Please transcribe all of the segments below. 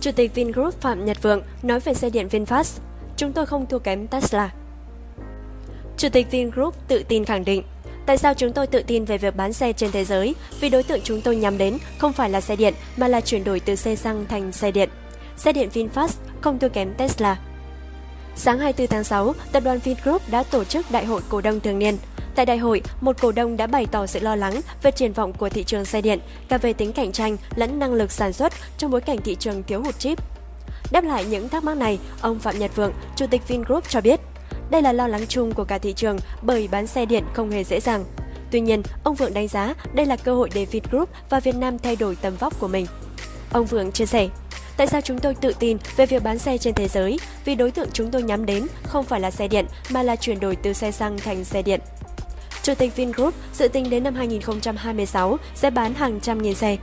Chủ tịch Vingroup Phạm Nhật Vượng nói về xe điện VinFast, chúng tôi không thua kém Tesla. Chủ tịch Vingroup tự tin khẳng định, tại sao chúng tôi tự tin về việc bán xe trên thế giới? Vì đối tượng chúng tôi nhắm đến không phải là xe điện mà là chuyển đổi từ xe xăng thành xe điện. Xe điện VinFast không thua kém Tesla. Sáng 24 tháng 6, tập đoàn Vingroup đã tổ chức đại hội cổ đông thường niên. Tại đại hội, một cổ đông đã bày tỏ sự lo lắng về triển vọng của thị trường xe điện, cả về tính cạnh tranh lẫn năng lực sản xuất trong bối cảnh thị trường thiếu hụt chip. Đáp lại những thắc mắc này, ông Phạm Nhật Vượng, Chủ tịch Vingroup cho biết, đây là lo lắng chung của cả thị trường bởi bán xe điện không hề dễ dàng. Tuy nhiên, ông Vượng đánh giá đây là cơ hội để Vingroup và Việt Nam thay đổi tầm vóc của mình. Ông Vượng chia sẻ, Tại sao chúng tôi tự tin về việc bán xe trên thế giới? Vì đối tượng chúng tôi nhắm đến không phải là xe điện mà là chuyển đổi từ xe xăng thành xe điện. Chủ tịch Vingroup dự tính đến năm 2026 sẽ bán hàng trăm nghìn xe.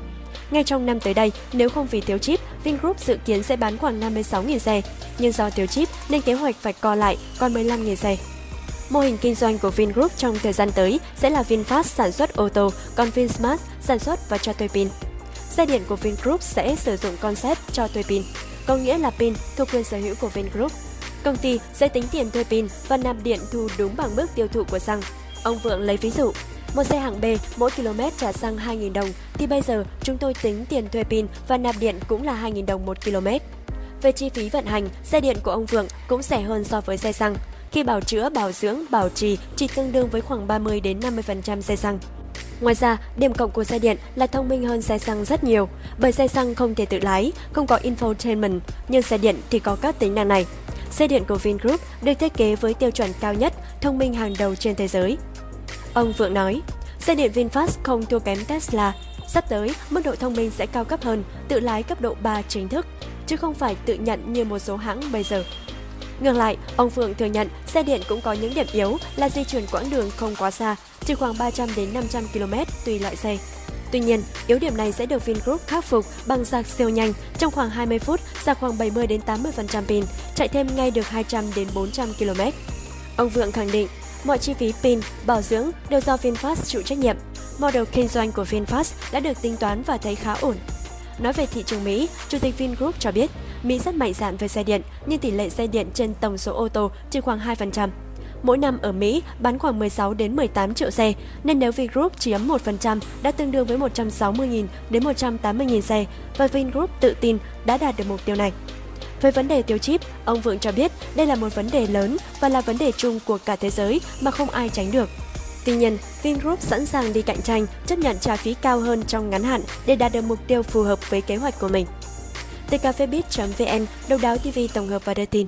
Ngay trong năm tới đây, nếu không vì thiếu chip, Vingroup dự kiến sẽ bán khoảng 56.000 xe, nhưng do thiếu chip nên kế hoạch phải co lại còn 15.000 xe. Mô hình kinh doanh của Vingroup trong thời gian tới sẽ là VinFast sản xuất ô tô, còn VinSmart sản xuất và cho thuê pin. Xe điện của Vingroup sẽ sử dụng concept cho thuê pin, có nghĩa là pin thuộc quyền sở hữu của Vingroup. Công ty sẽ tính tiền thuê pin và nạp điện thu đúng bằng mức tiêu thụ của xăng. Ông Vượng lấy ví dụ, một xe hạng B mỗi km trả xăng 2.000 đồng thì bây giờ chúng tôi tính tiền thuê pin và nạp điện cũng là 2.000 đồng một km. Về chi phí vận hành, xe điện của ông Vượng cũng rẻ hơn so với xe xăng. Khi bảo chữa, bảo dưỡng, bảo trì chỉ tương đương với khoảng 30 đến 50% xe xăng. Ngoài ra, điểm cộng của xe điện là thông minh hơn xe xăng rất nhiều, bởi xe xăng không thể tự lái, không có infotainment, nhưng xe điện thì có các tính năng này. Xe điện của Vingroup được thiết kế với tiêu chuẩn cao nhất, thông minh hàng đầu trên thế giới. Ông Vượng nói, xe điện VinFast không thua kém Tesla. Sắp tới, mức độ thông minh sẽ cao cấp hơn, tự lái cấp độ 3 chính thức, chứ không phải tự nhận như một số hãng bây giờ. Ngược lại, ông Phượng thừa nhận xe điện cũng có những điểm yếu là di chuyển quãng đường không quá xa, chỉ khoảng 300 đến 500 km tùy loại xe. Tuy nhiên, yếu điểm này sẽ được Vingroup khắc phục bằng sạc siêu nhanh trong khoảng 20 phút, sạc khoảng 70 đến 80% pin, chạy thêm ngay được 200 đến 400 km. Ông Vượng khẳng định, mọi chi phí pin, bảo dưỡng đều do VinFast chịu trách nhiệm. Model kinh doanh của VinFast đã được tính toán và thấy khá ổn. Nói về thị trường Mỹ, Chủ tịch Vingroup cho biết, Mỹ rất mạnh dạn về xe điện, nhưng tỷ lệ xe điện trên tổng số ô tô chỉ khoảng 2%. Mỗi năm ở Mỹ bán khoảng 16 đến 18 triệu xe, nên nếu Vingroup chiếm 1% đã tương đương với 160.000 đến 180.000 xe và Vingroup tự tin đã đạt được mục tiêu này. Về vấn đề tiêu chip, ông Vượng cho biết đây là một vấn đề lớn và là vấn đề chung của cả thế giới mà không ai tránh được. Tuy nhiên, Vingroup sẵn sàng đi cạnh tranh, chấp nhận trả phí cao hơn trong ngắn hạn để đạt được mục tiêu phù hợp với kế hoạch của mình. TKVBit.vn, đầu đáo TV tổng hợp và đưa tin.